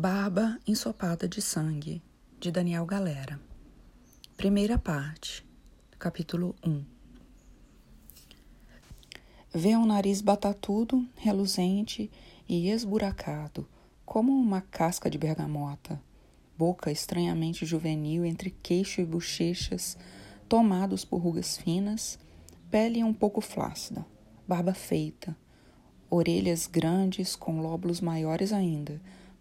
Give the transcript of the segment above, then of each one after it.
Barba ensopada de sangue, de Daniel Galera. Primeira parte, capítulo 1. Vê um nariz batatudo, reluzente e esburacado, como uma casca de bergamota, boca estranhamente juvenil entre queixo e bochechas, tomados por rugas finas, pele um pouco flácida, barba feita, orelhas grandes com lóbulos maiores ainda,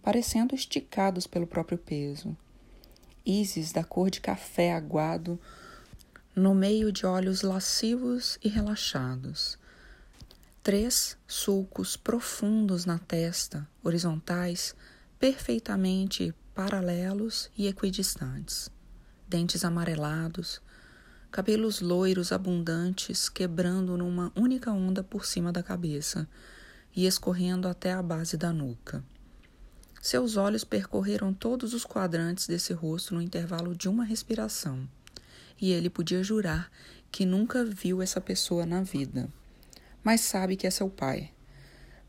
parecendo esticados pelo próprio peso. Ísis da cor de café aguado, no meio de olhos lascivos e relaxados. Três sulcos profundos na testa, horizontais, perfeitamente paralelos e equidistantes. Dentes amarelados, cabelos loiros abundantes quebrando numa única onda por cima da cabeça e escorrendo até a base da nuca. Seus olhos percorreram todos os quadrantes desse rosto no intervalo de uma respiração, e ele podia jurar que nunca viu essa pessoa na vida. Mas sabe que é seu pai,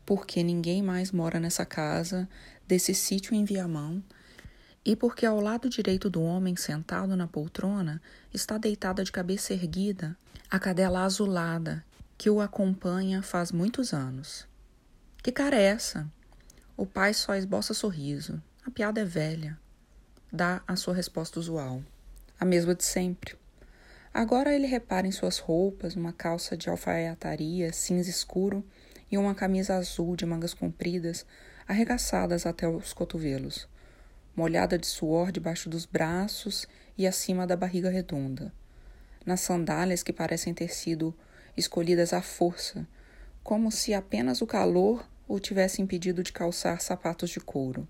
porque ninguém mais mora nessa casa, desse sítio em Viamão, e porque ao lado direito do homem sentado na poltrona está deitada de cabeça erguida a cadela azulada que o acompanha faz muitos anos. Que cara é essa? O pai só esboça sorriso. A piada é velha. Dá a sua resposta usual. A mesma de sempre. Agora ele repara em suas roupas, uma calça de alfaiataria cinza escuro e uma camisa azul de mangas compridas, arregaçadas até os cotovelos, molhada de suor debaixo dos braços e acima da barriga redonda. Nas sandálias que parecem ter sido escolhidas à força, como se apenas o calor o tivesse impedido de calçar sapatos de couro.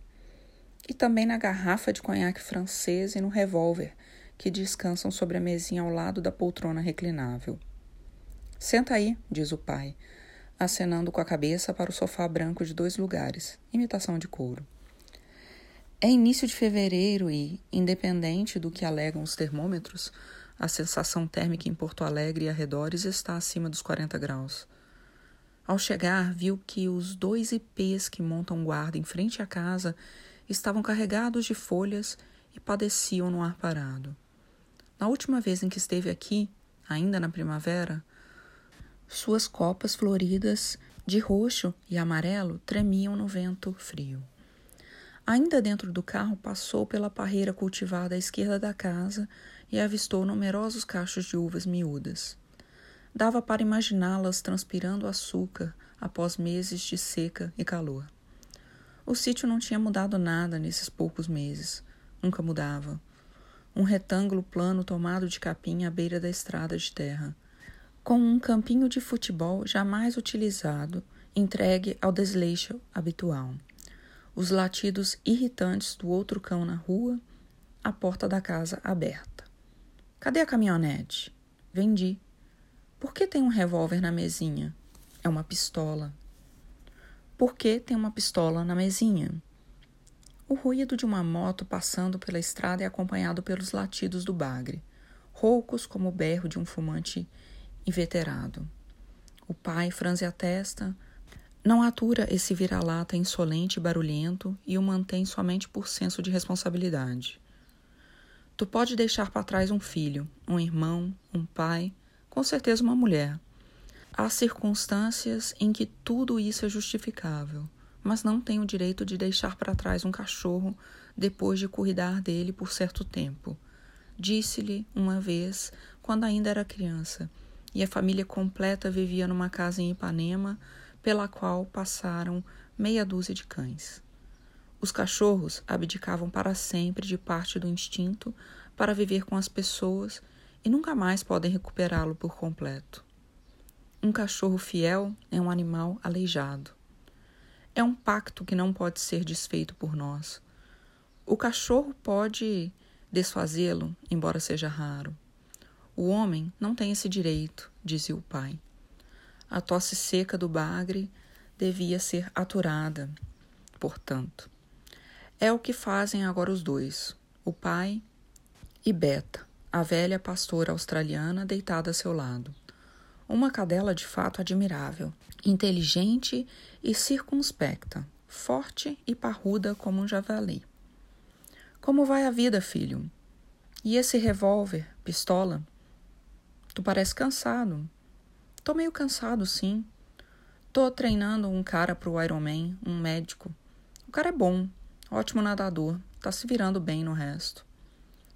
E também na garrafa de conhaque francês e no revólver que descansam sobre a mesinha ao lado da poltrona reclinável. Senta aí, diz o pai, acenando com a cabeça para o sofá branco de dois lugares, imitação de couro. É início de fevereiro e, independente do que alegam os termômetros, a sensação térmica em Porto Alegre e arredores está acima dos 40 graus. Ao chegar, viu que os dois ipês que montam guarda em frente à casa estavam carregados de folhas e padeciam no ar parado. Na última vez em que esteve aqui, ainda na primavera, suas copas floridas de roxo e amarelo tremiam no vento frio. Ainda dentro do carro, passou pela parreira cultivada à esquerda da casa e avistou numerosos cachos de uvas miúdas. Dava para imaginá-las transpirando açúcar após meses de seca e calor. O sítio não tinha mudado nada nesses poucos meses. Nunca mudava. Um retângulo plano tomado de capim à beira da estrada de terra, com um campinho de futebol jamais utilizado, entregue ao desleixo habitual. Os latidos irritantes do outro cão na rua, a porta da casa aberta. Cadê a caminhonete? Vendi. Por que tem um revólver na mesinha? É uma pistola. Por que tem uma pistola na mesinha? O ruído de uma moto passando pela estrada é acompanhado pelos latidos do bagre, roucos como o berro de um fumante inveterado. O pai franze a testa, não atura esse vira-lata insolente e barulhento e o mantém somente por senso de responsabilidade. Tu pode deixar para trás um filho, um irmão, um pai, com certeza uma mulher. Há circunstâncias em que tudo isso é justificável, mas não tem o direito de deixar para trás um cachorro depois de cuidar dele por certo tempo. Disse-lhe uma vez, quando ainda era criança, e a família completa vivia numa casa em Ipanema, pela qual passaram meia dúzia de cães. Os cachorros abdicavam para sempre de parte do instinto para viver com as pessoas e nunca mais podem recuperá-lo por completo. Um cachorro fiel é um animal aleijado. É um pacto que não pode ser desfeito por nós. O cachorro pode desfazê-lo, embora seja raro. O homem não tem esse direito, dizia o pai. A tosse seca do bagre devia ser aturada, portanto. É o que fazem agora os dois, o pai e Beta, a velha pastora australiana deitada a seu lado. Uma cadela de fato admirável, inteligente e circunspecta, forte e parruda como um javali. Como vai a vida, filho? E esse revólver, pistola? Tu parece cansado. Tô meio cansado, sim. Tô treinando um cara pro Ironman, um médico. O cara é bom, ótimo nadador, tá se virando bem no resto.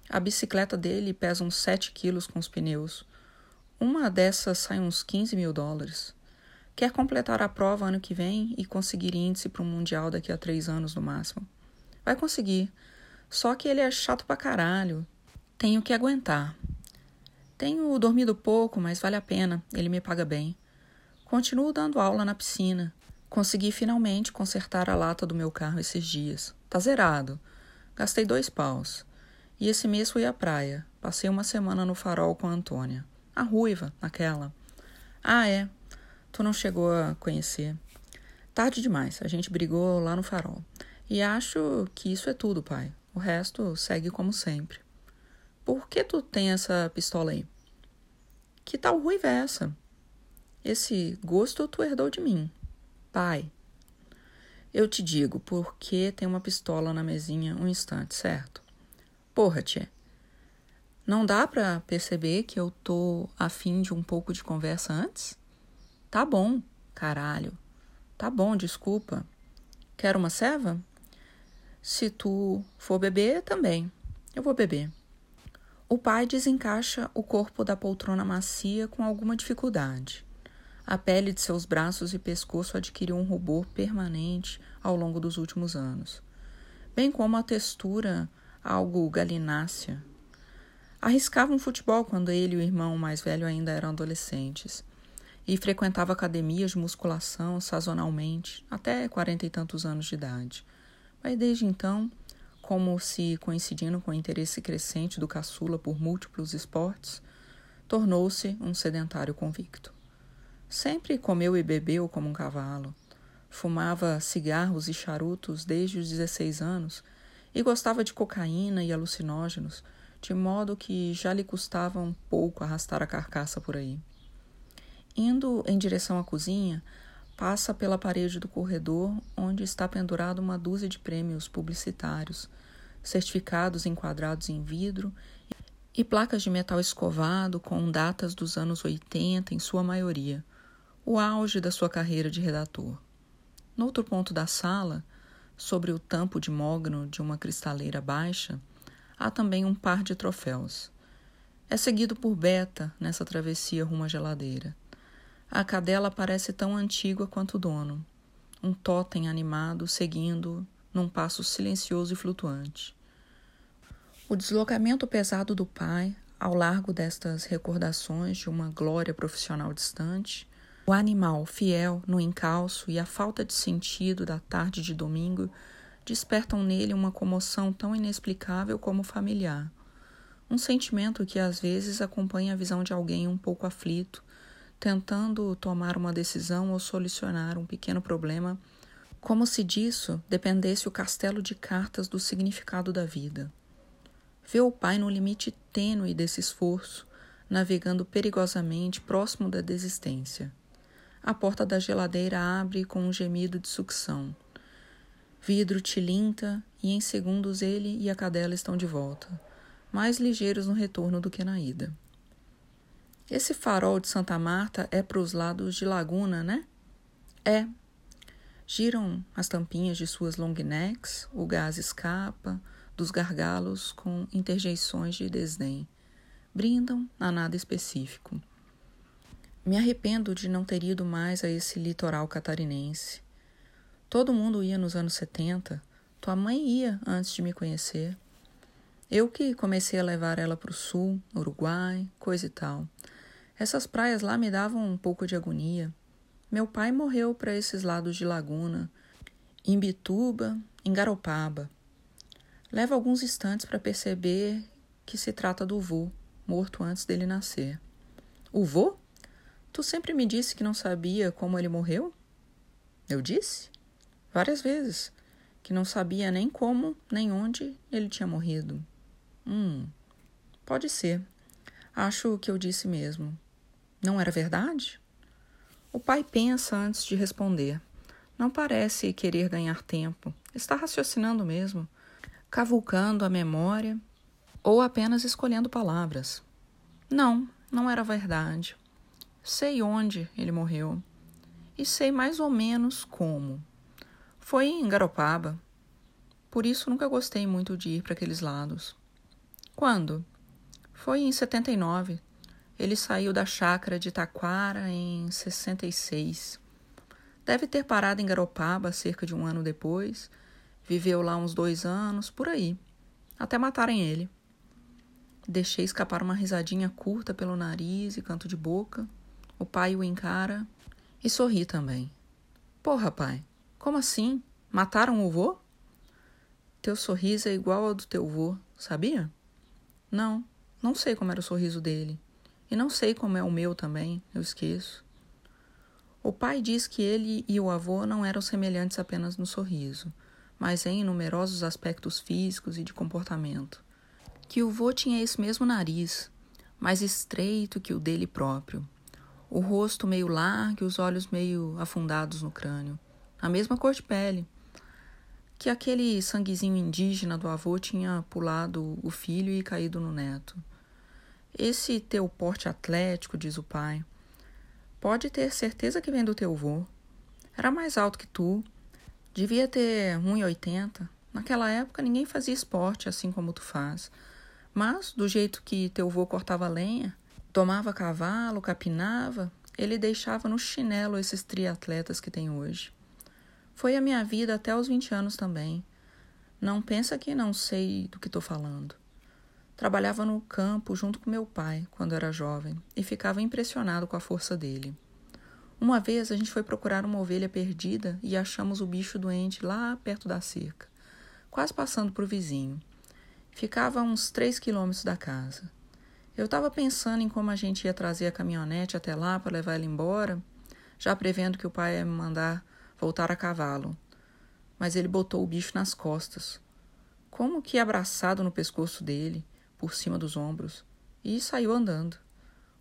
A bicicleta dele pesa uns 7 quilos com os pneus. Uma dessas sai uns 15 mil dólares. Quer completar a prova ano que vem e conseguir índice para o Mundial daqui a três anos no máximo. Vai conseguir. Só que ele é chato pra caralho. Tenho que aguentar. Tenho dormido pouco, mas vale a pena. Ele me paga bem. Continuo dando aula na piscina. Consegui finalmente consertar a lata do meu carro esses dias. Tá zerado. Gastei dois paus. E esse mês fui à praia. Passei uma semana no farol com a Antônia. A ruiva, aquela. Ah, é. Tu não chegou a conhecer. Tarde demais. A gente brigou lá no farol. E acho que isso é tudo, pai. O resto segue como sempre. Por que tu tem essa pistola aí? Que tal ruiva é essa? Esse gosto tu herdou de mim. Pai, eu te digo porque tem uma pistola na mesinha um instante, certo? Porra, tia. Não dá pra perceber que eu tô afim de um pouco de conversa antes? Tá bom, caralho. Tá bom, desculpa. Quer uma ceva? Se tu for beber, também. Eu vou beber. O pai desencaixa o corpo da poltrona macia com alguma dificuldade. A pele de seus braços e pescoço adquiriu um rubor permanente ao longo dos últimos anos, bem como a textura algo galinácea. Arriscava um futebol quando ele e o irmão mais velho ainda eram adolescentes, e frequentava academias de musculação sazonalmente, até quarenta e tantos anos de idade. Mas desde então, como se coincidindo com o interesse crescente do caçula por múltiplos esportes, tornou-se um sedentário convicto. Sempre comeu e bebeu como um cavalo. Fumava cigarros e charutos desde os 16 anos e gostava de cocaína e alucinógenos, de modo que já lhe custava um pouco arrastar a carcaça por aí. Indo em direção à cozinha, passa pela parede do corredor onde está pendurada uma dúzia de prêmios publicitários, certificados enquadrados em vidro e placas de metal escovado com datas dos anos 80 em sua maioria o auge da sua carreira de redator. No outro ponto da sala, sobre o tampo de mogno de uma cristaleira baixa, há também um par de troféus. É seguido por Beta nessa travessia rumo à geladeira. A cadela parece tão antiga quanto o dono, um totem animado seguindo num passo silencioso e flutuante. O deslocamento pesado do pai, ao largo destas recordações de uma glória profissional distante, o animal fiel no encalço e a falta de sentido da tarde de domingo despertam nele uma comoção tão inexplicável como familiar. Um sentimento que às vezes acompanha a visão de alguém um pouco aflito, tentando tomar uma decisão ou solucionar um pequeno problema, como se disso dependesse o castelo de cartas do significado da vida. Vê o pai no limite tênue desse esforço, navegando perigosamente próximo da desistência. A porta da geladeira abre com um gemido de sucção. Vidro tilinta e em segundos ele e a cadela estão de volta, mais ligeiros no retorno do que na ida. Esse farol de Santa Marta é para os lados de Laguna, né? É. Giram as tampinhas de suas long necks, o gás escapa dos gargalos com interjeições de desdém. Brindam a nada específico. Me arrependo de não ter ido mais a esse litoral catarinense. Todo mundo ia nos anos 70. Tua mãe ia antes de me conhecer. Eu que comecei a levar ela para o sul, Uruguai, coisa e tal. Essas praias lá me davam um pouco de agonia. Meu pai morreu para esses lados de Laguna, em Bituba, em Garopaba. Leva alguns instantes para perceber que se trata do vô, morto antes dele nascer. O vô? Tu sempre me disse que não sabia como ele morreu? Eu disse? Várias vezes. Que não sabia nem como nem onde ele tinha morrido. Hum, pode ser. Acho que eu disse mesmo. Não era verdade? O pai pensa antes de responder. Não parece querer ganhar tempo. Está raciocinando mesmo, cavucando a memória ou apenas escolhendo palavras. Não, não era verdade. Sei onde ele morreu e sei mais ou menos como. Foi em Garopaba. Por isso nunca gostei muito de ir para aqueles lados. Quando? Foi em 79. Ele saiu da chácara de Taquara em 66. Deve ter parado em Garopaba cerca de um ano depois. Viveu lá uns dois anos, por aí. Até matarem ele. Deixei escapar uma risadinha curta pelo nariz e canto de boca. O pai o encara e sorri também. Porra, pai, como assim? Mataram o vô? Teu sorriso é igual ao do teu vô, sabia? Não, não sei como era o sorriso dele. E não sei como é o meu também, eu esqueço. O pai diz que ele e o avô não eram semelhantes apenas no sorriso, mas em numerosos aspectos físicos e de comportamento. Que o vô tinha esse mesmo nariz, mais estreito que o dele próprio, o rosto meio largo e os olhos meio afundados no crânio, a mesma cor de pele. Que aquele sanguezinho indígena do avô tinha pulado o filho e caído no neto. Esse teu porte atlético, diz o pai, Pode ter certeza que vem do teu vô. Era mais alto que tu. Devia ter 1,80. Naquela época ninguém fazia esporte assim como tu faz. Mas, do jeito que teu vô cortava lenha, tomava cavalo, capinava, ele deixava no chinelo esses triatletas que tem hoje. Foi a minha vida até os 20 anos também. Não pensa que não sei do que estou falando. Trabalhava no campo junto com meu pai quando era jovem e ficava impressionado com a força dele. Uma vez a gente foi procurar uma ovelha perdida e achamos o bicho doente lá perto da cerca, quase passando para o vizinho. Ficava a uns três quilômetros da casa. Eu estava pensando em como a gente ia trazer a caminhonete até lá para levar ela embora, já prevendo que o pai ia me mandar voltar a cavalo. Mas ele botou o bicho nas costas, como que abraçado no pescoço dele por cima dos ombros e saiu andando.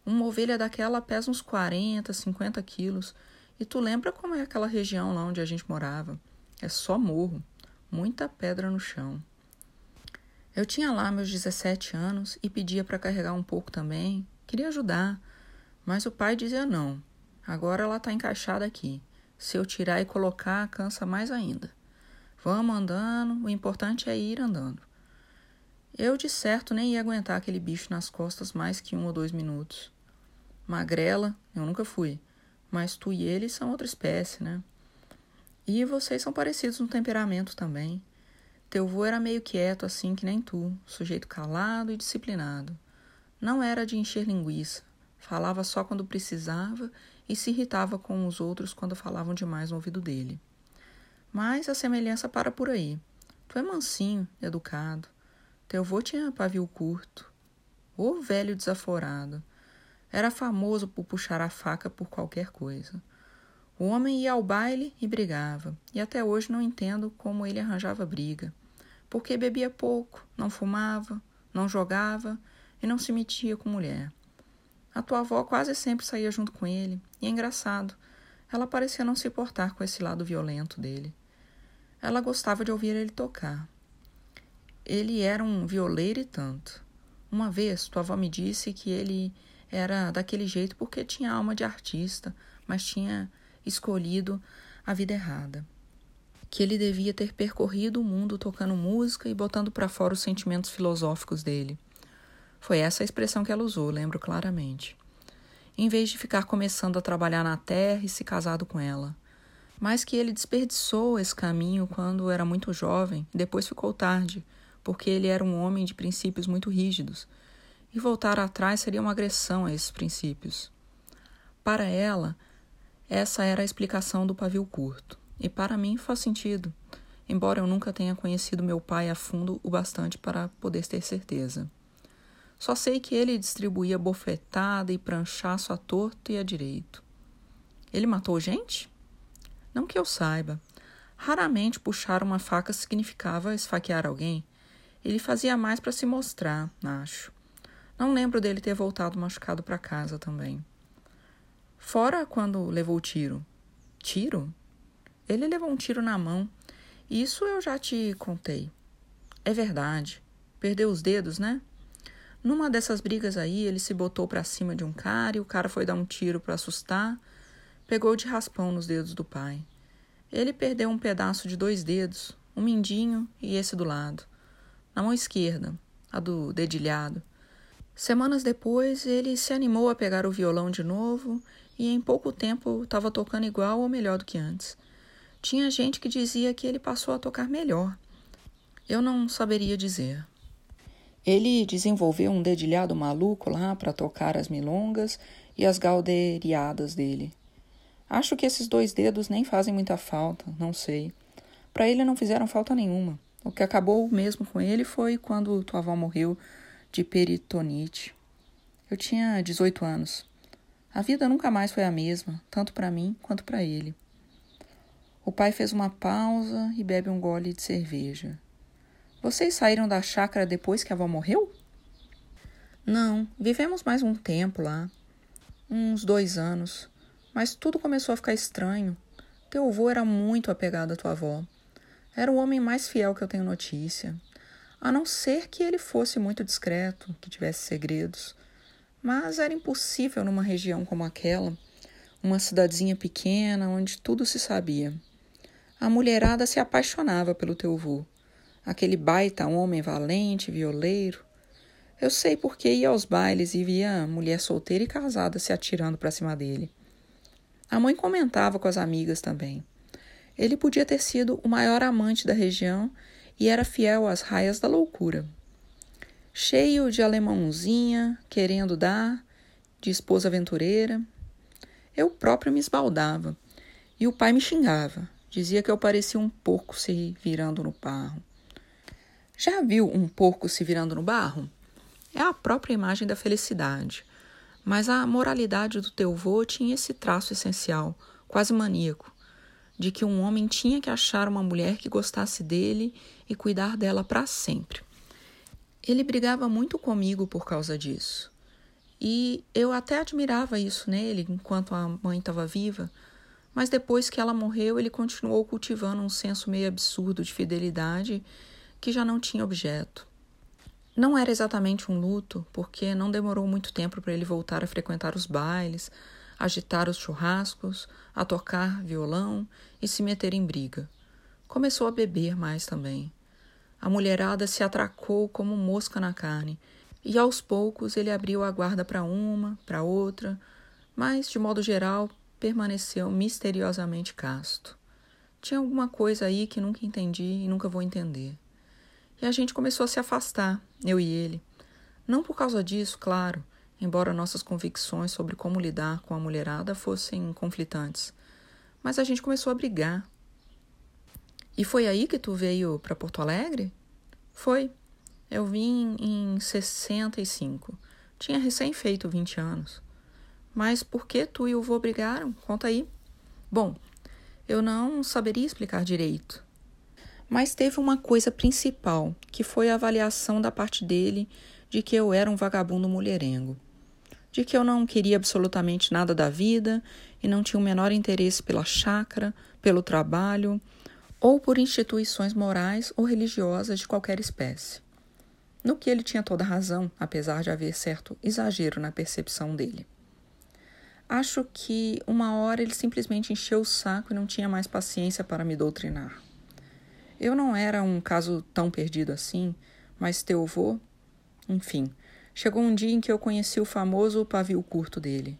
Uma ovelha daquela pesa uns 40, 50 quilos. E tu lembra como é aquela região lá onde a gente morava? É só morro, muita pedra no chão. Eu tinha lá meus 17 anos e pedia para carregar um pouco também. Queria ajudar, mas o pai dizia não. Agora ela está encaixada aqui. Se eu tirar e colocar, cansa mais ainda. Vamos andando, o importante é ir andando. Eu, de certo, nem ia aguentar aquele bicho nas costas mais que um ou dois minutos. Magrela, eu nunca fui, mas tu e ele são outra espécie, né? E vocês são parecidos no temperamento também. Teu vô era meio quieto, assim que nem tu, sujeito calado e disciplinado. Não era de encher linguiça, falava só quando precisava e se irritava com os outros quando falavam demais no ouvido dele. Mas a semelhança para por aí. Tu é mansinho, educado, teu avô tinha pavio curto. O velho desaforado. Era famoso por puxar a faca por qualquer coisa. O homem ia ao baile e brigava, e até hoje não entendo como ele arranjava briga. Porque bebia pouco, não fumava, não jogava e não se metia com mulher. A tua avó quase sempre saía junto com ele, e é engraçado, ela parecia não se importar com esse lado violento dele. Ela gostava de ouvir ele tocar. Ele era um violeiro e tanto. Uma vez tua avó me disse que ele era daquele jeito porque tinha alma de artista, mas tinha escolhido a vida errada. Que ele devia ter percorrido o mundo tocando música e botando para fora os sentimentos filosóficos dele. Foi essa a expressão que ela usou, lembro claramente. Em vez de ficar começando a trabalhar na terra e se casado com ela. Mas que ele desperdiçou esse caminho quando era muito jovem e depois ficou tarde, porque ele era um homem de princípios muito rígidos, e voltar atrás seria uma agressão a esses princípios. Para ela, essa era a explicação do pavio curto, e para mim faz sentido, embora eu nunca tenha conhecido meu pai a fundo o bastante para poder ter certeza. Só sei que ele distribuía bofetada e pranchaço a torto e a direito. Ele matou gente? Não que eu saiba. Raramente puxar uma faca significava esfaquear alguém, ele fazia mais para se mostrar, acho. Não lembro dele ter voltado machucado para casa também. Fora quando levou o tiro. Tiro? Ele levou um tiro na mão. Isso eu já te contei. É verdade. Perdeu os dedos, né? Numa dessas brigas aí, ele se botou para cima de um cara e o cara foi dar um tiro para assustar. Pegou de raspão nos dedos do pai. Ele perdeu um pedaço de dois dedos, um mindinho e esse do lado. Na mão esquerda, a do dedilhado. Semanas depois, ele se animou a pegar o violão de novo e em pouco tempo estava tocando igual ou melhor do que antes. Tinha gente que dizia que ele passou a tocar melhor. Eu não saberia dizer. Ele desenvolveu um dedilhado maluco lá para tocar as milongas e as galderiadas dele. Acho que esses dois dedos nem fazem muita falta, não sei. Para ele não fizeram falta nenhuma. O que acabou mesmo com ele foi quando tua avó morreu de peritonite. Eu tinha 18 anos. A vida nunca mais foi a mesma, tanto para mim quanto para ele. O pai fez uma pausa e bebe um gole de cerveja. Vocês saíram da chácara depois que a avó morreu? Não, vivemos mais um tempo lá. Uns dois anos. Mas tudo começou a ficar estranho. Teu avô era muito apegado à tua avó. Era o homem mais fiel que eu tenho notícia a não ser que ele fosse muito discreto, que tivesse segredos. Mas era impossível numa região como aquela, uma cidadezinha pequena onde tudo se sabia. A mulherada se apaixonava pelo teu vô, aquele baita homem valente, violeiro. Eu sei porque ia aos bailes e via mulher solteira e casada se atirando para cima dele. A mãe comentava com as amigas também. Ele podia ter sido o maior amante da região e era fiel às raias da loucura. Cheio de alemãozinha, querendo dar, de esposa aventureira. Eu próprio me esbaldava, e o pai me xingava. Dizia que eu parecia um porco se virando no barro. Já viu um porco se virando no barro? É a própria imagem da felicidade. Mas a moralidade do teu vô tinha esse traço essencial, quase maníaco de que um homem tinha que achar uma mulher que gostasse dele e cuidar dela para sempre. Ele brigava muito comigo por causa disso. E eu até admirava isso nele enquanto a mãe estava viva, mas depois que ela morreu, ele continuou cultivando um senso meio absurdo de fidelidade que já não tinha objeto. Não era exatamente um luto, porque não demorou muito tempo para ele voltar a frequentar os bailes, agitar os churrascos, a tocar violão e se meter em briga. Começou a beber mais também. A mulherada se atracou como mosca na carne, e aos poucos ele abriu a guarda para uma, para outra, mas, de modo geral, permaneceu misteriosamente casto. Tinha alguma coisa aí que nunca entendi e nunca vou entender. E a gente começou a se afastar, eu e ele. Não por causa disso, claro, embora nossas convicções sobre como lidar com a mulherada fossem conflitantes. Mas a gente começou a brigar. E foi aí que tu veio para Porto Alegre? Foi. Eu vim em 65. Tinha recém feito 20 anos. Mas por que tu e o vô brigaram? Conta aí. Bom, eu não saberia explicar direito. Mas teve uma coisa principal, que foi a avaliação da parte dele de que eu era um vagabundo mulherengo de que eu não queria absolutamente nada da vida e não tinha o menor interesse pela chácara, pelo trabalho ou por instituições morais ou religiosas de qualquer espécie. No que ele tinha toda razão, apesar de haver certo exagero na percepção dele. Acho que uma hora ele simplesmente encheu o saco e não tinha mais paciência para me doutrinar. Eu não era um caso tão perdido assim, mas teu avô, enfim, Chegou um dia em que eu conheci o famoso pavio curto dele.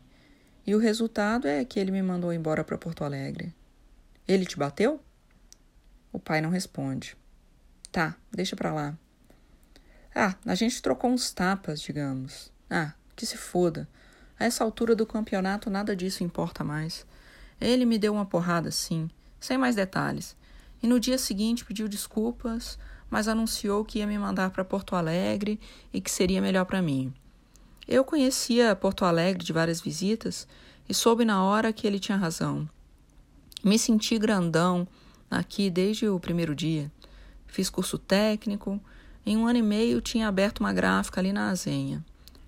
E o resultado é que ele me mandou embora para Porto Alegre. Ele te bateu? O pai não responde. Tá, deixa pra lá. Ah, a gente trocou uns tapas, digamos. Ah, que se foda. A essa altura do campeonato nada disso importa mais. Ele me deu uma porrada, sim, sem mais detalhes. E no dia seguinte pediu desculpas, mas anunciou que ia me mandar para Porto Alegre e que seria melhor para mim. Eu conhecia Porto Alegre de várias visitas e soube na hora que ele tinha razão. Me senti grandão aqui desde o primeiro dia. Fiz curso técnico. Em um ano e meio tinha aberto uma gráfica ali na Azenha.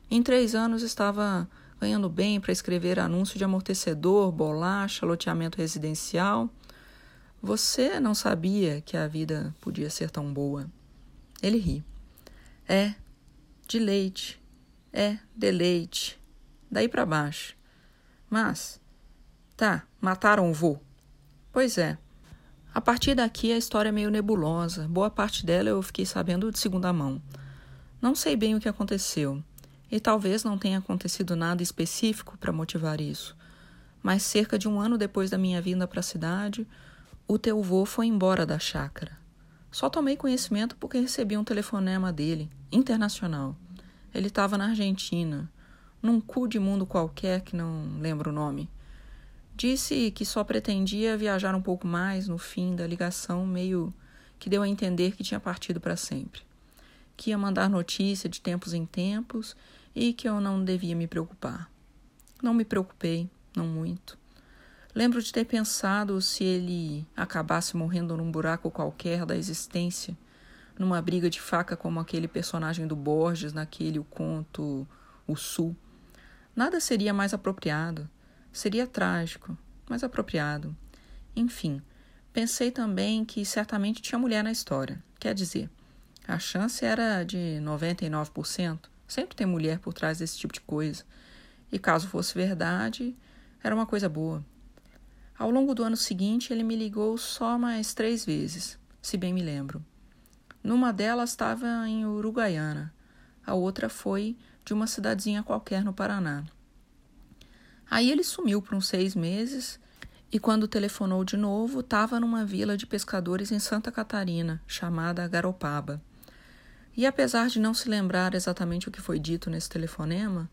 Em três anos estava ganhando bem para escrever anúncio de amortecedor, bolacha, loteamento residencial Você não sabia que a vida podia ser tão boa. Ele ri. É, de leite. É, de leite. Daí para baixo. Mas, tá, mataram o vô. Pois é. A partir daqui a história é meio nebulosa. Boa parte dela eu fiquei sabendo de segunda mão. Não sei bem o que aconteceu. E talvez não tenha acontecido nada específico para motivar isso. Mas cerca de um ano depois da minha vinda para a cidade, o teu vô foi embora da chácara. Só tomei conhecimento porque recebi um telefonema dele, internacional. Ele estava na Argentina, num cu de mundo qualquer que não lembro o nome. Disse que só pretendia viajar um pouco mais no fim da ligação, meio que deu a entender que tinha partido para sempre. Que ia mandar notícia de tempos em tempos e que eu não devia me preocupar. Não me preocupei, não muito. Lembro de ter pensado se ele acabasse morrendo num buraco qualquer da existência, numa briga de faca como aquele personagem do Borges naquele o conto O Sul. Nada seria mais apropriado. Seria trágico, mas apropriado. Enfim, pensei também que certamente tinha mulher na história. Quer dizer, a chance era de 99%. Sempre tem mulher por trás desse tipo de coisa. E caso fosse verdade, era uma coisa boa. Ao longo do ano seguinte, ele me ligou só mais três vezes, se bem me lembro. Numa delas estava em Uruguaiana, a outra foi de uma cidadezinha qualquer no Paraná. Aí ele sumiu por uns seis meses e, quando telefonou de novo, estava numa vila de pescadores em Santa Catarina, chamada Garopaba. E apesar de não se lembrar exatamente o que foi dito nesse telefonema,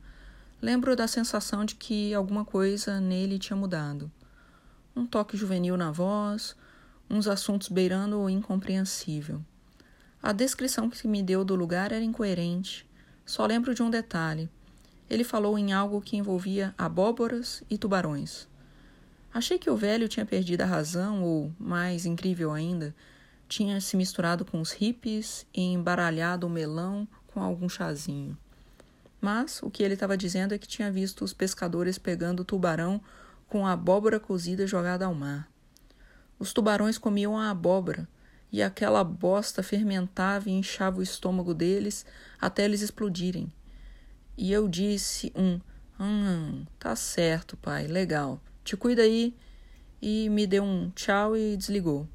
lembro da sensação de que alguma coisa nele tinha mudado. Um toque juvenil na voz, uns assuntos beirando o incompreensível. A descrição que me deu do lugar era incoerente. Só lembro de um detalhe. Ele falou em algo que envolvia abóboras e tubarões. Achei que o velho tinha perdido a razão, ou, mais incrível ainda, tinha se misturado com os hippies e embaralhado o melão com algum chazinho. Mas o que ele estava dizendo é que tinha visto os pescadores pegando tubarão com a abóbora cozida jogada ao mar. Os tubarões comiam a abóbora, e aquela bosta fermentava e inchava o estômago deles até eles explodirem. E eu disse um Hum, tá certo, pai, legal. Te cuida aí. E me deu um tchau e desligou.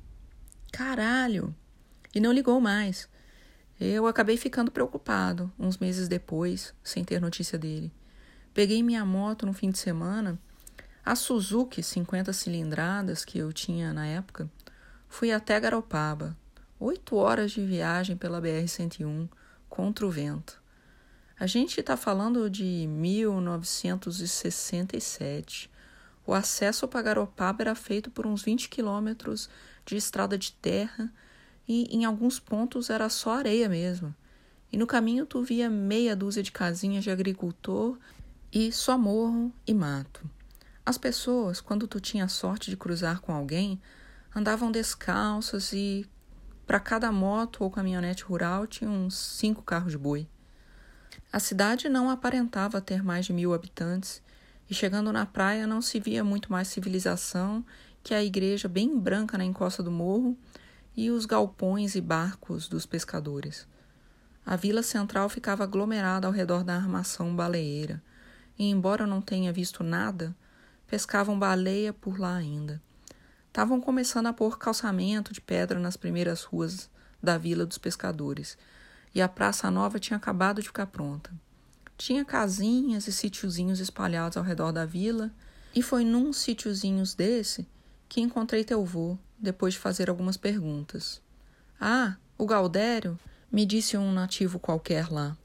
Caralho! E não ligou mais. Eu acabei ficando preocupado uns meses depois, sem ter notícia dele. Peguei minha moto no fim de semana, a Suzuki 50 cilindradas que eu tinha na época, fui até Garopaba. Oito horas de viagem pela BR-101 contra o vento. A gente está falando de 1967. O acesso para Garopaba era feito por uns 20 quilômetros de estrada de terra e em alguns pontos era só areia mesmo. E no caminho tu via meia dúzia de casinhas de agricultor e só morro e mato. As pessoas, quando tu tinha sorte de cruzar com alguém, andavam descalças e para cada moto ou caminhonete rural tinha uns cinco carros de boi. A cidade não aparentava ter mais de mil habitantes, e chegando na praia não se via muito mais civilização que a igreja bem branca na encosta do morro e os galpões e barcos dos pescadores. A vila central ficava aglomerada ao redor da armação baleeira, e embora eu não tenha visto nada, pescavam baleia por lá ainda. Estavam começando a pôr calçamento de pedra nas primeiras ruas da vila dos pescadores, e a Praça Nova tinha acabado de ficar pronta. Tinha casinhas e sítiozinhos espalhados ao redor da vila, e foi num sítiozinhos desse que encontrei teu vô, depois de fazer algumas perguntas. Ah, o Galdério, me disse um nativo qualquer lá.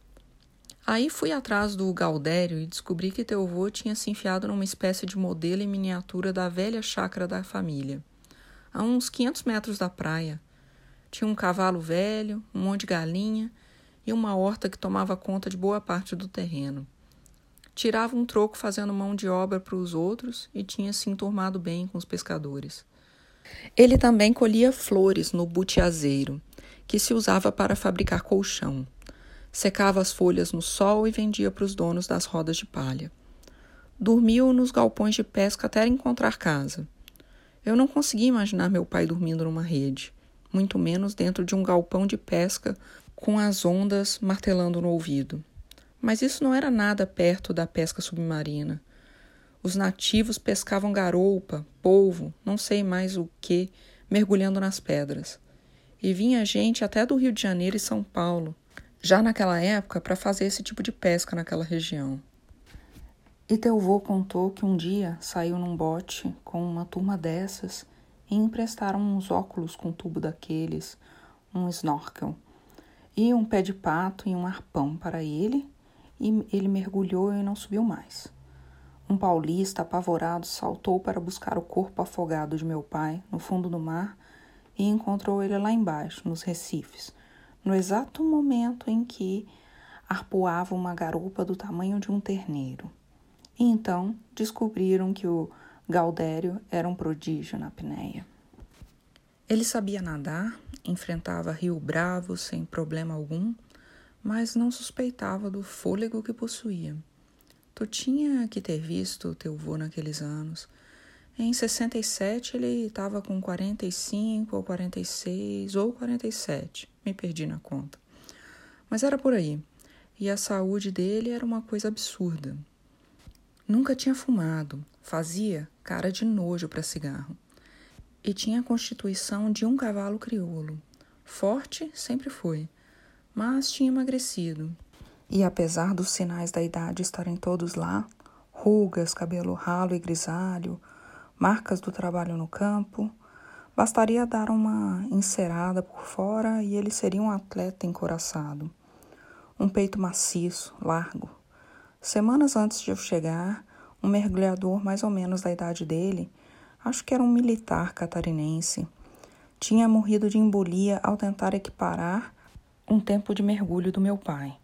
Aí fui atrás do Galdério e descobri que teu vô tinha se enfiado numa espécie de modelo em miniatura da velha chácara da família, a uns 500 metros da praia, tinha um cavalo velho, um monte de galinha e uma horta que tomava conta de boa parte do terreno. Tirava um troco fazendo mão de obra para os outros e tinha se enturmado bem com os pescadores. Ele também colhia flores no butiazeiro, que se usava para fabricar colchão. Secava as folhas no sol e vendia para os donos das rodas de palha. Dormiu nos galpões de pesca até encontrar casa. Eu não conseguia imaginar meu pai dormindo numa rede, muito menos dentro de um galpão de pesca com as ondas martelando no ouvido. Mas isso não era nada perto da pesca submarina. Os nativos pescavam garoupa, polvo, não sei mais o que, mergulhando nas pedras. E vinha gente até do Rio de Janeiro e São Paulo, já naquela época, para fazer esse tipo de pesca naquela região. E teu vô contou que um dia saiu num bote com uma turma dessas e emprestaram uns óculos com tubo daqueles, um snorkel, e um pé de pato e um arpão para ele, e ele mergulhou e não subiu mais. Um paulista apavorado saltou para buscar o corpo afogado de meu pai no fundo do mar e encontrou ele lá embaixo, nos recifes, no exato momento em que arpoava uma garupa do tamanho de um terneiro. E então descobriram que o Gaudério era um prodígio na apneia. Ele sabia nadar, enfrentava rio bravo sem problema algum, mas não suspeitava do fôlego que possuía. Tu tinha que ter visto teu vô naqueles anos. Em 67 ele estava com 45 ou 46 ou 47, me perdi na conta. Mas era por aí. E a saúde dele era uma coisa absurda. Nunca tinha fumado, fazia cara de nojo para cigarro. E tinha a constituição de um cavalo crioulo. Forte sempre foi, mas tinha emagrecido e apesar dos sinais da idade estarem todos lá rugas, cabelo ralo e grisalho, marcas do trabalho no campo bastaria dar uma encerada por fora e ele seria um atleta encoraçado. Um peito maciço, largo. Semanas antes de eu chegar, um mergulhador mais ou menos da idade dele, acho que era um militar catarinense, tinha morrido de embolia ao tentar equiparar um tempo de mergulho do meu pai.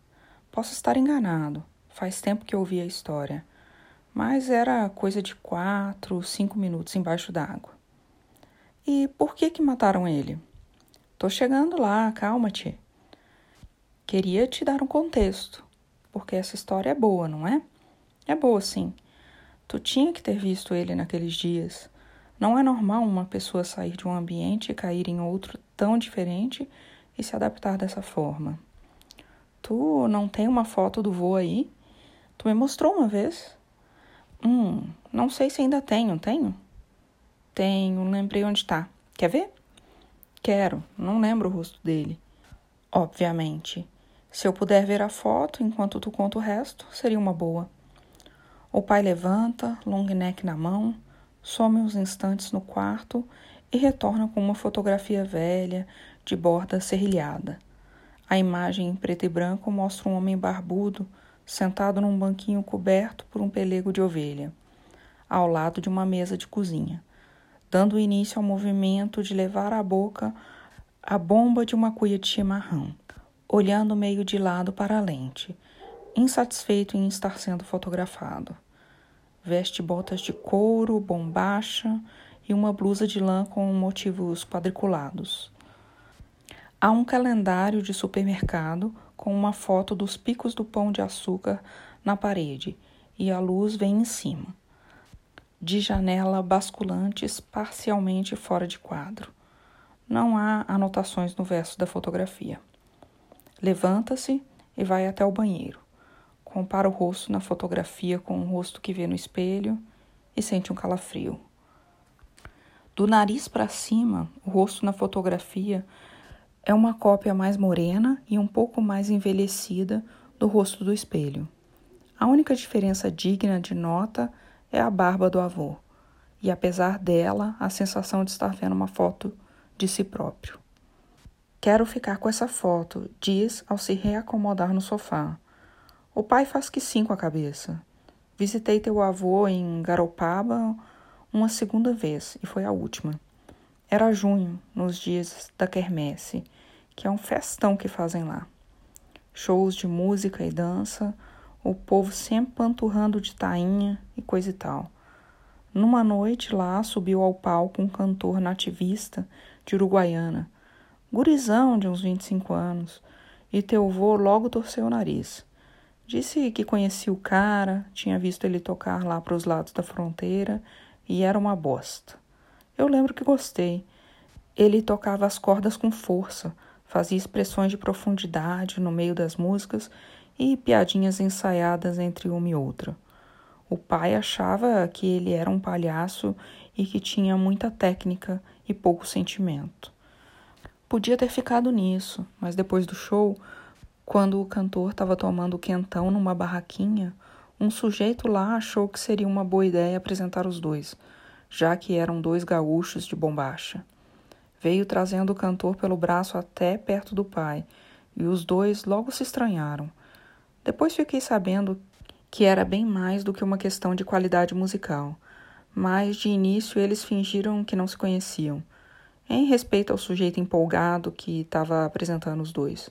Posso estar enganado, faz tempo que ouvi a história, mas era coisa de quatro, cinco minutos embaixo d'água. E por que que mataram ele? Tô chegando lá, calma-te. Queria te dar um contexto, porque essa história é boa, não é? É boa, sim. Tu tinha que ter visto ele naqueles dias. Não é normal uma pessoa sair de um ambiente e cair em outro tão diferente e se adaptar dessa forma. Tu não tem uma foto do vô aí? Tu me mostrou uma vez. Hum, não sei se ainda tenho, tenho? Tenho, lembrei onde tá. Quer ver? Quero, não lembro o rosto dele. Obviamente. Se eu puder ver a foto enquanto tu conta o resto, seria uma boa. O pai levanta, long neck na mão, some uns instantes no quarto e retorna com uma fotografia velha, de borda serrilhada. A imagem em preto e branco mostra um homem barbudo sentado num banquinho coberto por um pelego de ovelha, ao lado de uma mesa de cozinha, dando início ao movimento de levar à boca a bomba de uma cuia de chimarrão, olhando meio de lado para a lente, insatisfeito em estar sendo fotografado. Veste botas de couro, bombacha e uma blusa de lã com motivos quadriculados. Há um calendário de supermercado com uma foto dos picos do pão de açúcar na parede e a luz vem em cima. De janela basculantes parcialmente fora de quadro. Não há anotações no verso da fotografia. Levanta-se e vai até o banheiro. Compara o rosto na fotografia com o rosto que vê no espelho e sente um calafrio. Do nariz para cima, o rosto na fotografia é uma cópia mais morena e um pouco mais envelhecida do rosto do espelho. A única diferença digna de nota é a barba do avô, e apesar dela, a sensação de estar vendo uma foto de si próprio. Quero ficar com essa foto, diz ao se reacomodar no sofá. O pai faz que sim com a cabeça. Visitei teu avô em Garopaba uma segunda vez e foi a última. Era junho, nos dias da quermesse, que é um festão que fazem lá. Shows de música e dança, o povo sempre panturrando de tainha e coisa e tal. Numa noite lá subiu ao palco um cantor nativista de Uruguaiana, gurizão de uns 25 anos, e teu vô logo torceu o nariz. Disse que conhecia o cara, tinha visto ele tocar lá para os lados da fronteira e era uma bosta. Eu lembro que gostei. Ele tocava as cordas com força, fazia expressões de profundidade no meio das músicas e piadinhas ensaiadas entre uma e outra. O pai achava que ele era um palhaço e que tinha muita técnica e pouco sentimento. Podia ter ficado nisso, mas depois do show, quando o cantor estava tomando quentão numa barraquinha, um sujeito lá achou que seria uma boa ideia apresentar os dois, já que eram dois gaúchos de bombacha. Veio trazendo o cantor pelo braço até perto do pai, e os dois logo se estranharam. Depois fiquei sabendo que era bem mais do que uma questão de qualidade musical, mas de início eles fingiram que não se conheciam, em respeito ao sujeito empolgado que estava apresentando os dois.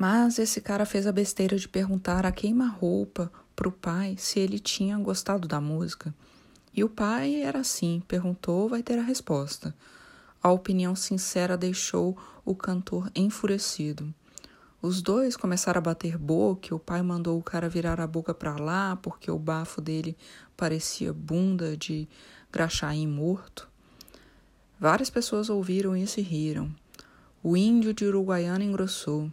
Mas esse cara fez a besteira de perguntar a queima-roupa para o pai se ele tinha gostado da música. E o pai era assim: perguntou, vai ter a resposta. A opinião sincera deixou o cantor enfurecido. Os dois começaram a bater boca o pai mandou o cara virar a boca para lá porque o bafo dele parecia bunda de graxaim morto. Várias pessoas ouviram isso e riram. O índio de Uruguaiana engrossou.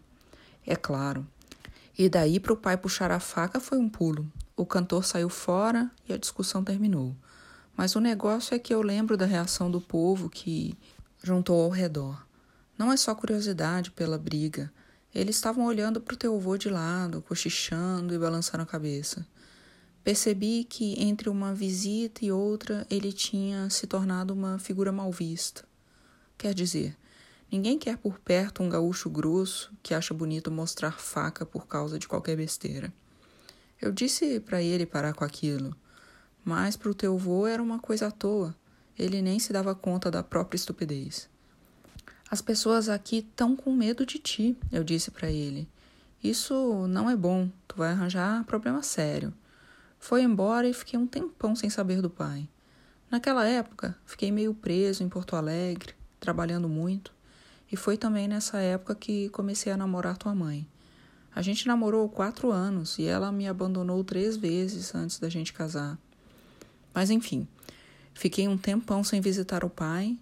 É claro. E daí para o pai puxar a faca foi um pulo. O cantor saiu fora e a discussão terminou. Mas o negócio é que eu lembro da reação do povo que juntou ao redor. Não é só curiosidade pela briga. Eles estavam olhando para o teu avô de lado, cochichando e balançando a cabeça. Percebi que entre uma visita e outra ele tinha se tornado uma figura mal vista. Quer dizer, Ninguém quer por perto um gaúcho grosso que acha bonito mostrar faca por causa de qualquer besteira. Eu disse para ele parar com aquilo, mas para o teu vô era uma coisa à toa. Ele nem se dava conta da própria estupidez. As pessoas aqui estão com medo de ti, eu disse para ele. Isso não é bom, tu vai arranjar problema sério. Foi embora e fiquei um tempão sem saber do pai. Naquela época, fiquei meio preso em Porto Alegre, trabalhando muito. E foi também nessa época que comecei a namorar tua mãe. A gente namorou quatro anos e ela me abandonou três vezes antes da gente casar. Mas enfim, fiquei um tempão sem visitar o pai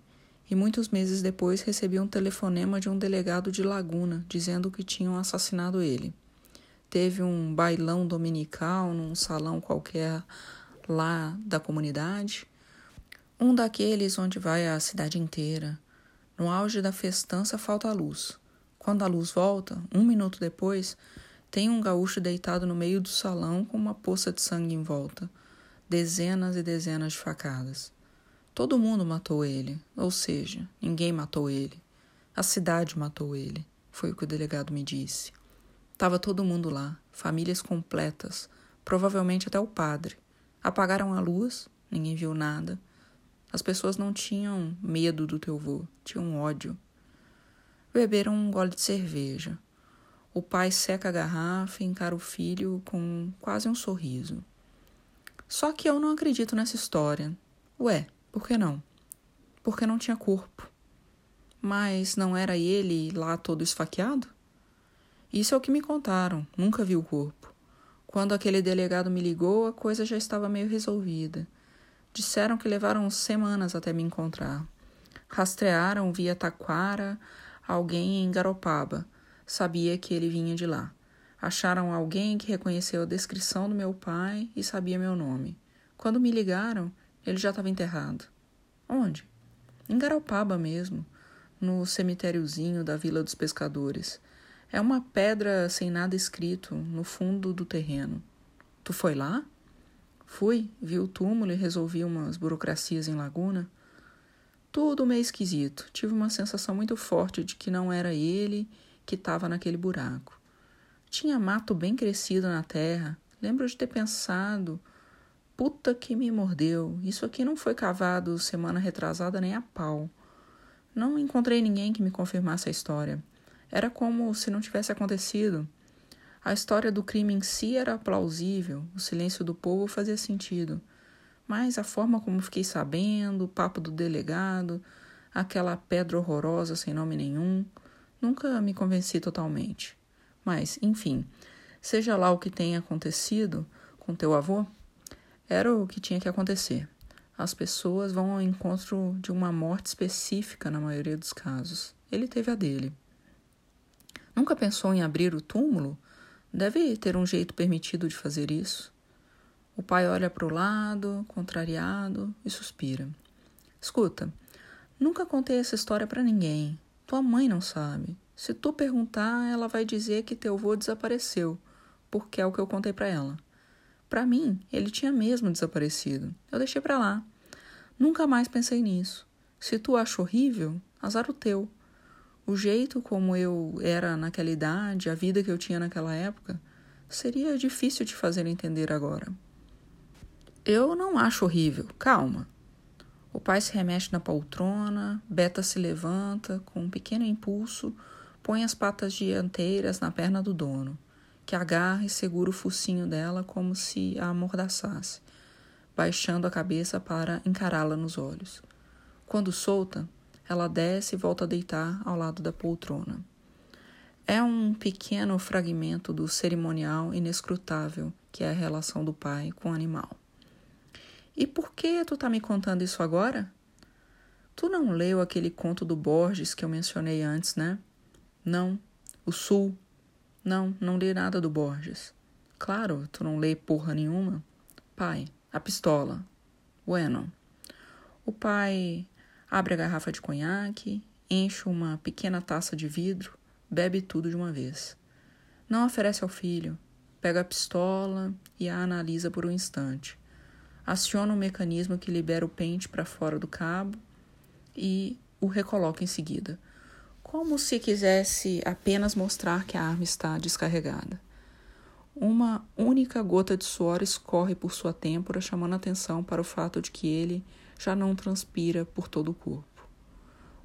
e muitos meses depois recebi um telefonema de um delegado de Laguna dizendo que tinham assassinado ele. Teve um bailão dominical num salão qualquer lá da comunidade, um daqueles onde vai a cidade inteira. No auge da festança falta a luz. Quando a luz volta, um minuto depois, tem um gaúcho deitado no meio do salão com uma poça de sangue em volta. Dezenas e dezenas de facadas. Todo mundo matou ele, ou seja, ninguém matou ele. A cidade matou ele, foi o que o delegado me disse. Tava todo mundo lá, famílias completas, provavelmente até o padre. Apagaram a luz, ninguém viu nada. As pessoas não tinham medo do teu vô, tinham ódio. Beberam um gole de cerveja. O pai seca a garrafa e encara o filho com quase um sorriso. Só que eu não acredito nessa história. Ué, por que não? Porque não tinha corpo. Mas não era ele lá todo esfaqueado? Isso é o que me contaram, nunca vi o corpo. Quando aquele delegado me ligou, a coisa já estava meio resolvida. Disseram que levaram semanas até me encontrar. Rastrearam via Taquara alguém em Garopaba. Sabia que ele vinha de lá. Acharam alguém que reconheceu a descrição do meu pai e sabia meu nome. Quando me ligaram, ele já estava enterrado. Onde? Em Garopaba mesmo, no cemitériozinho da Vila dos Pescadores. É uma pedra sem nada escrito no fundo do terreno. Tu foi lá? Fui, vi o túmulo e resolvi umas burocracias em Laguna. Tudo meio esquisito. Tive uma sensação muito forte de que não era ele que estava naquele buraco. Tinha mato bem crescido na terra. Lembro de ter pensado: puta que me mordeu. Isso aqui não foi cavado semana retrasada nem a pau. Não encontrei ninguém que me confirmasse a história. Era como se não tivesse acontecido. A história do crime em si era plausível, o silêncio do povo fazia sentido, mas a forma como fiquei sabendo, o papo do delegado, aquela pedra horrorosa sem nome nenhum, nunca me convenci totalmente. Mas, enfim, seja lá o que tenha acontecido com teu avô, era o que tinha que acontecer. as pessoas vão ao encontro de uma morte específica na maioria dos casos. Ele teve a dele. Nunca pensou em abrir o túmulo? Deve ter um jeito permitido de fazer isso. O pai olha para o lado, contrariado, e suspira. Escuta, nunca contei essa história para ninguém. Tua mãe não sabe. Se tu perguntar, ela vai dizer que teu avô desapareceu, porque é o que eu contei para ela. Para mim, ele tinha mesmo desaparecido. Eu deixei para lá. Nunca mais pensei nisso. Se tu acha horrível, azar o teu. O jeito como eu era naquela idade, a vida que eu tinha naquela época, seria difícil de fazer entender agora. Eu não acho horrível. Calma. O pai se remexe na poltrona, Beta se levanta com um pequeno impulso, põe as patas dianteiras na perna do dono que agarra e segura o focinho dela como se a amordaçasse, baixando a cabeça para encará-la nos olhos. Quando solta, ela desce e volta a deitar ao lado da poltrona. É um pequeno fragmento do cerimonial inescrutável que é a relação do pai com o animal. E por que tu tá me contando isso agora? Tu não leu aquele conto do Borges que eu mencionei antes, né? Não. O Sul, não, não li nada do Borges. Claro, tu não lê porra nenhuma. Pai, a pistola. Bueno. O pai abre a garrafa de conhaque, enche uma pequena taça de vidro, bebe tudo de uma vez. Não oferece ao filho, pega a pistola e a analisa por um instante. Aciona o um mecanismo que libera o pente para fora do cabo e o recoloca em seguida como se quisesse apenas mostrar que a arma está descarregada. Uma única gota de suor escorre por sua têmpora, chamando atenção para o fato de que ele já não transpira por todo o corpo.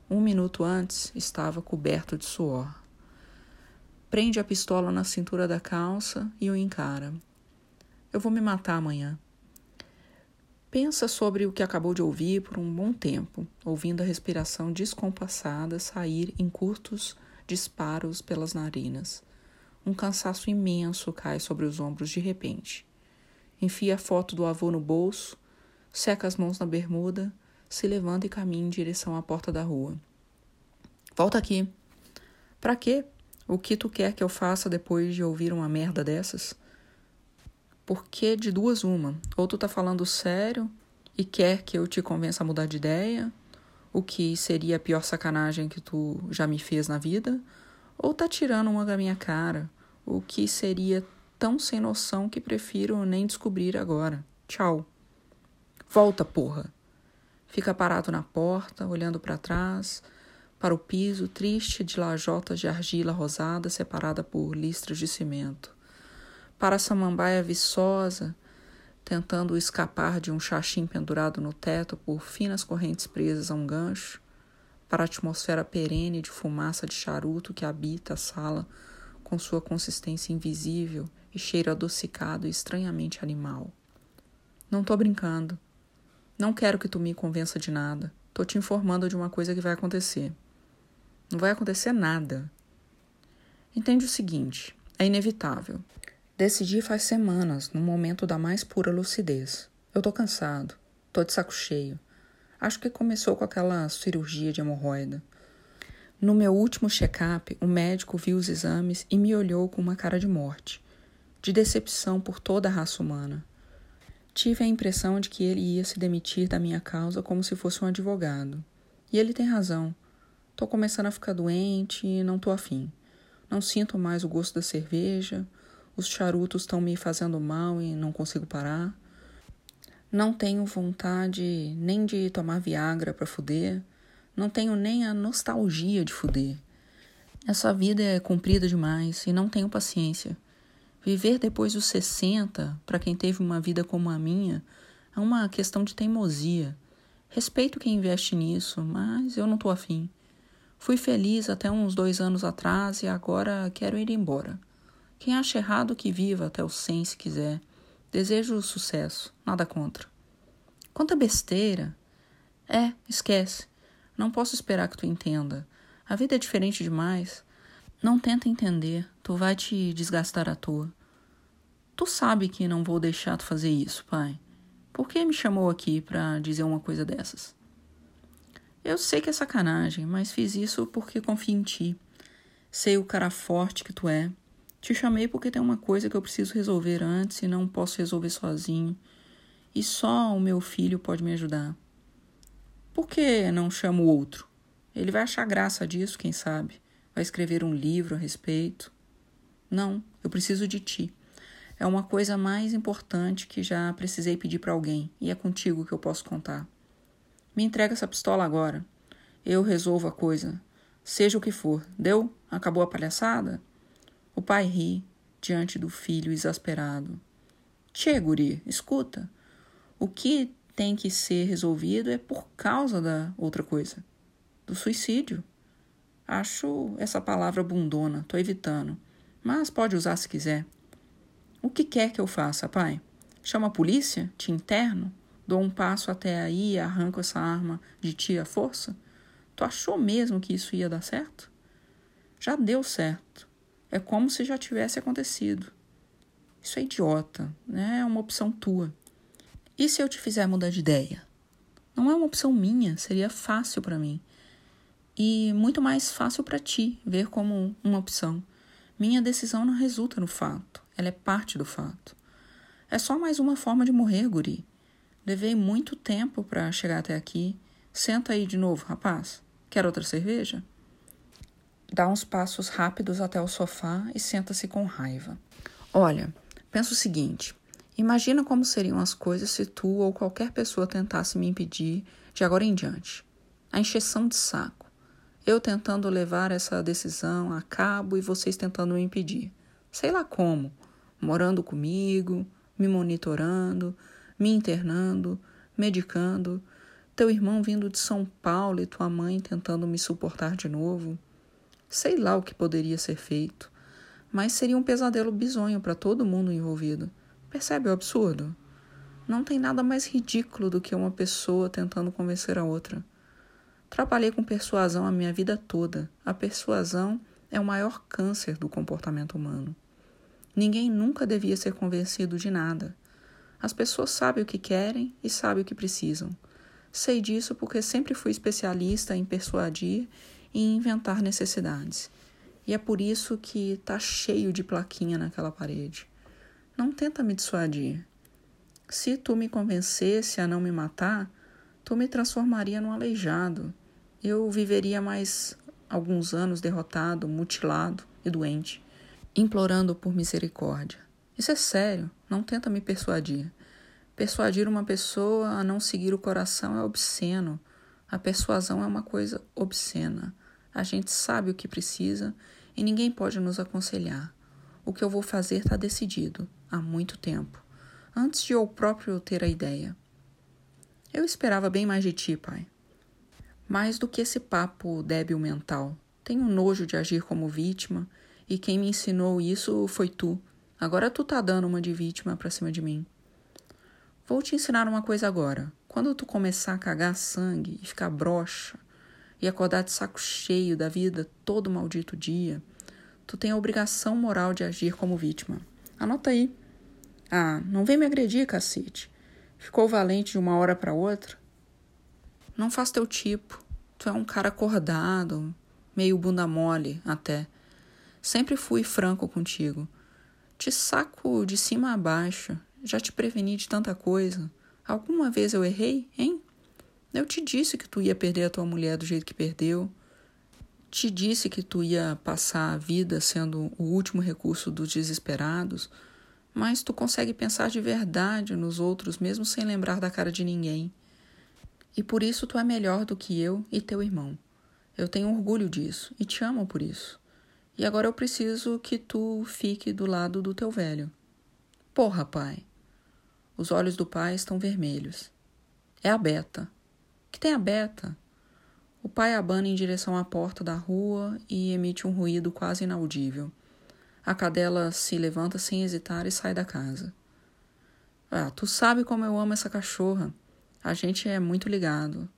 Um minuto antes estava coberto de suor. Prende a pistola na cintura da calça e o encara. Eu vou me matar amanhã. Pensa sobre o que acabou de ouvir por um bom tempo, ouvindo a respiração descompassada sair em curtos disparos pelas narinas. Um cansaço imenso cai sobre os ombros de repente. Enfia a foto do avô no bolso, seca as mãos na bermuda, se levanta e caminha em direção à porta da rua. Volta aqui. Para quê? O que tu quer que eu faça depois de ouvir uma merda dessas? Porque de duas uma, ou tu tá falando sério e quer que eu te convença a mudar de ideia, o que seria a pior sacanagem que tu já me fez na vida, ou tá tirando uma da minha cara, o que seria tão sem noção que prefiro nem descobrir agora. Tchau. Volta, porra. Fica parado na porta, olhando para trás, para o piso triste de lajotas de argila rosada separada por listras de cimento para a samambaia viçosa, tentando escapar de um xaxim pendurado no teto por finas correntes presas a um gancho, para a atmosfera perene de fumaça de charuto que habita a sala com sua consistência invisível e cheiro adocicado e estranhamente animal. Não tô brincando. Não quero que tu me convença de nada. Tô te informando de uma coisa que vai acontecer. Não vai acontecer nada. Entende o seguinte: é inevitável. Decidi faz semanas, no momento da mais pura lucidez. Eu tô cansado, tô de saco cheio. Acho que começou com aquela cirurgia de hemorroida. No meu último check-up, o médico viu os exames e me olhou com uma cara de morte, de decepção por toda a raça humana. Tive a impressão de que ele ia se demitir da minha causa como se fosse um advogado. E ele tem razão. Tô começando a ficar doente e não tô afim. Não sinto mais o gosto da cerveja, os charutos estão me fazendo mal e não consigo parar. Não tenho vontade nem de tomar Viagra para fuder. Não tenho nem a nostalgia de fuder. Essa vida é comprida demais e não tenho paciência. Viver depois dos 60, para quem teve uma vida como a minha, é uma questão de teimosia. Respeito quem investe nisso, mas eu não tô afim. Fui feliz até uns dois anos atrás e agora quero ir embora. Quem acha errado que viva até o 100 se quiser. Desejo sucesso, nada contra. Quanta besteira. É, esquece. Não posso esperar que tu entenda. A vida é diferente demais. Não tenta entender, tu vai te desgastar à toa. Tu sabe que não vou deixar tu fazer isso, pai. Por que me chamou aqui para dizer uma coisa dessas? Eu sei que é sacanagem, mas fiz isso porque confio em ti. Sei o cara forte que tu é. Te chamei porque tem uma coisa que eu preciso resolver antes e não posso resolver sozinho. E só o meu filho pode me ajudar. Por que não chamo outro? Ele vai achar graça disso, quem sabe? Vai escrever um livro a respeito. Não, eu preciso de ti. É uma coisa mais importante que já precisei pedir para alguém, e é contigo que eu posso contar. Me entrega essa pistola agora. Eu resolvo a coisa. Seja o que for. Deu? Acabou a palhaçada? O pai ri diante do filho exasperado. Tchê, guri, escuta. O que tem que ser resolvido é por causa da outra coisa. Do suicídio. Acho essa palavra bundona, tô evitando. Mas pode usar se quiser. O que quer que eu faça, pai? Chama a polícia? Te interno? Dou um passo até aí e arranco essa arma de ti à força? Tu achou mesmo que isso ia dar certo? Já deu certo. É como se já tivesse acontecido. Isso é idiota, né? É uma opção tua. E se eu te fizer mudar de ideia? Não é uma opção minha, seria fácil para mim. E muito mais fácil para ti ver como uma opção. Minha decisão não resulta no fato, ela é parte do fato. É só mais uma forma de morrer, guri. Levei muito tempo para chegar até aqui. Senta aí de novo, rapaz. Quer outra cerveja? Dá uns passos rápidos até o sofá e senta-se com raiva. Olha, pensa o seguinte: imagina como seriam as coisas se tu ou qualquer pessoa tentasse me impedir de agora em diante. A encheção de saco. Eu tentando levar essa decisão a cabo e vocês tentando me impedir. Sei lá como. Morando comigo, me monitorando, me internando, medicando, teu irmão vindo de São Paulo e tua mãe tentando me suportar de novo. Sei lá o que poderia ser feito, mas seria um pesadelo bizonho para todo mundo envolvido. Percebe o absurdo? Não tem nada mais ridículo do que uma pessoa tentando convencer a outra. Trabalhei com persuasão a minha vida toda. A persuasão é o maior câncer do comportamento humano. Ninguém nunca devia ser convencido de nada. As pessoas sabem o que querem e sabem o que precisam. Sei disso porque sempre fui especialista em persuadir e inventar necessidades. E é por isso que tá cheio de plaquinha naquela parede. Não tenta me dissuadir. Se tu me convencesse a não me matar, tu me transformaria num aleijado. Eu viveria mais alguns anos derrotado, mutilado e doente, implorando por misericórdia. Isso é sério, não tenta me persuadir. Persuadir uma pessoa a não seguir o coração é obsceno. A persuasão é uma coisa obscena. A gente sabe o que precisa e ninguém pode nos aconselhar. O que eu vou fazer está decidido há muito tempo, antes de eu próprio ter a ideia. Eu esperava bem mais de ti, pai. Mais do que esse papo débil mental. Tenho nojo de agir como vítima e quem me ensinou isso foi tu. Agora tu tá dando uma de vítima pra cima de mim. Vou te ensinar uma coisa agora. Quando tu começar a cagar sangue e ficar broxa e acordar de saco cheio da vida todo maldito dia, tu tem a obrigação moral de agir como vítima. Anota aí. Ah, não vem me agredir, cacete. Ficou valente de uma hora para outra? Não faz teu tipo. Tu é um cara acordado, meio bunda mole até. Sempre fui franco contigo. Te saco de cima a baixo. Já te preveni de tanta coisa. Alguma vez eu errei, hein? Eu te disse que tu ia perder a tua mulher do jeito que perdeu. Te disse que tu ia passar a vida sendo o último recurso dos desesperados. Mas tu consegue pensar de verdade nos outros mesmo sem lembrar da cara de ninguém. E por isso tu é melhor do que eu e teu irmão. Eu tenho orgulho disso e te amo por isso. E agora eu preciso que tu fique do lado do teu velho. Porra, pai. Os olhos do pai estão vermelhos. É a Beta. Que tem a Beta? O pai abana em direção à porta da rua e emite um ruído quase inaudível. A cadela se levanta sem hesitar e sai da casa. Ah, tu sabe como eu amo essa cachorra. A gente é muito ligado.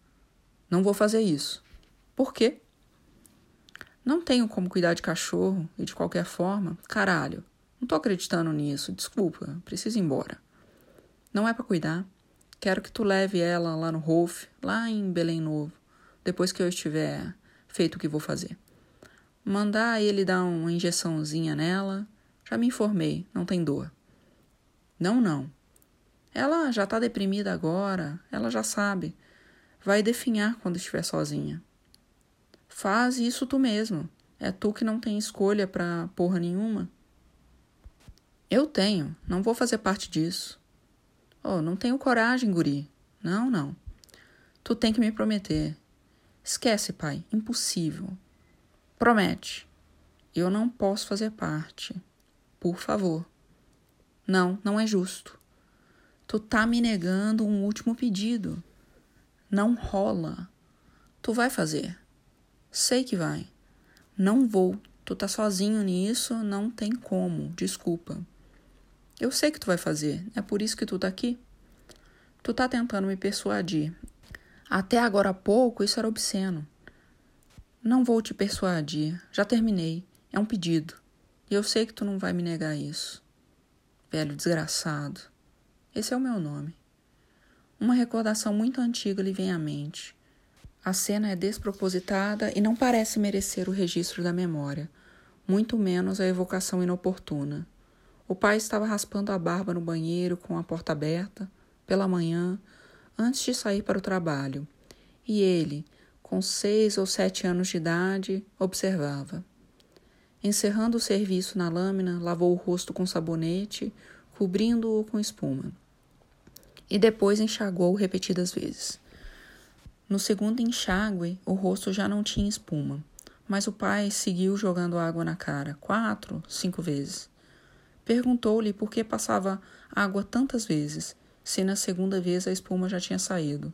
Não vou fazer isso. Por quê? Não tenho como cuidar de cachorro e de qualquer forma. Caralho, não tô acreditando nisso. Desculpa, preciso ir embora. Não é para cuidar. Quero que tu leve ela lá no Rolf, lá em Belém Novo, depois que eu estiver feito o que vou fazer. Mandar ele dar uma injeçãozinha nela. Já me informei, não tem dor. Não, não. Ela já tá deprimida agora, ela já sabe. Vai definhar quando estiver sozinha. Faz isso tu mesmo. É tu que não tem escolha pra porra nenhuma. Eu tenho, não vou fazer parte disso. Oh, não tenho coragem, guri. Não, não. Tu tem que me prometer. Esquece, pai. Impossível. Promete. Eu não posso fazer parte. Por favor. Não, não é justo. Tu tá me negando um último pedido. Não rola. Tu vai fazer. Sei que vai. Não vou. Tu tá sozinho nisso, não tem como. Desculpa. Eu sei que tu vai fazer, é por isso que tu tá aqui. Tu tá tentando me persuadir. Até agora há pouco isso era obsceno. Não vou te persuadir, já terminei. É um pedido. E eu sei que tu não vai me negar isso. Velho desgraçado. Esse é o meu nome. Uma recordação muito antiga lhe vem à mente. A cena é despropositada e não parece merecer o registro da memória, muito menos a evocação inoportuna. O pai estava raspando a barba no banheiro com a porta aberta, pela manhã, antes de sair para o trabalho, e ele, com seis ou sete anos de idade, observava. Encerrando o serviço na lâmina, lavou o rosto com sabonete, cobrindo-o com espuma. E depois enxaguou repetidas vezes. No segundo enxágue, o rosto já não tinha espuma, mas o pai seguiu jogando água na cara, quatro, cinco vezes. Perguntou-lhe por que passava água tantas vezes, se na segunda vez a espuma já tinha saído.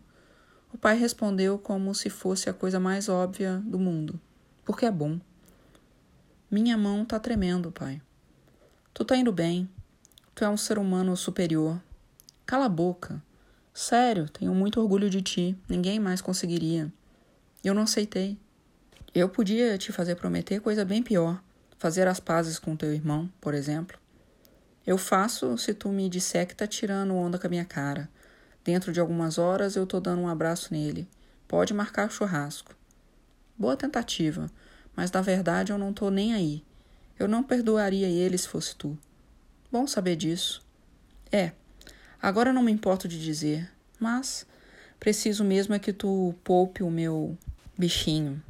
O pai respondeu como se fosse a coisa mais óbvia do mundo: Porque é bom. Minha mão tá tremendo, pai. Tu tá indo bem. Tu é um ser humano superior. Cala a boca. Sério, tenho muito orgulho de ti. Ninguém mais conseguiria. Eu não aceitei. Eu podia te fazer prometer coisa bem pior. Fazer as pazes com teu irmão, por exemplo. Eu faço se tu me disser que tá tirando onda com a minha cara. Dentro de algumas horas eu tô dando um abraço nele. Pode marcar churrasco. Boa tentativa, mas na verdade eu não tô nem aí. Eu não perdoaria ele se fosse tu. Bom saber disso. É, agora não me importo de dizer, mas preciso mesmo é que tu poupe o meu bichinho.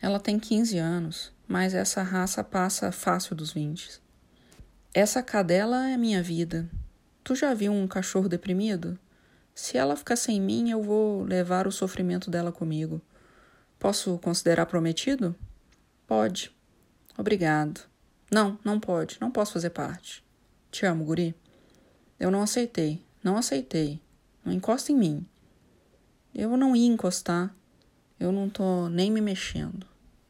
Ela tem 15 anos, mas essa raça passa fácil dos 20. Essa cadela é minha vida. Tu já viu um cachorro deprimido? Se ela ficar sem mim, eu vou levar o sofrimento dela comigo. Posso considerar prometido? Pode. Obrigado. Não, não pode. Não posso fazer parte. Te amo, guri. Eu não aceitei. Não aceitei. Não encosta em mim. Eu não ia encostar. Eu não tô nem me mexendo.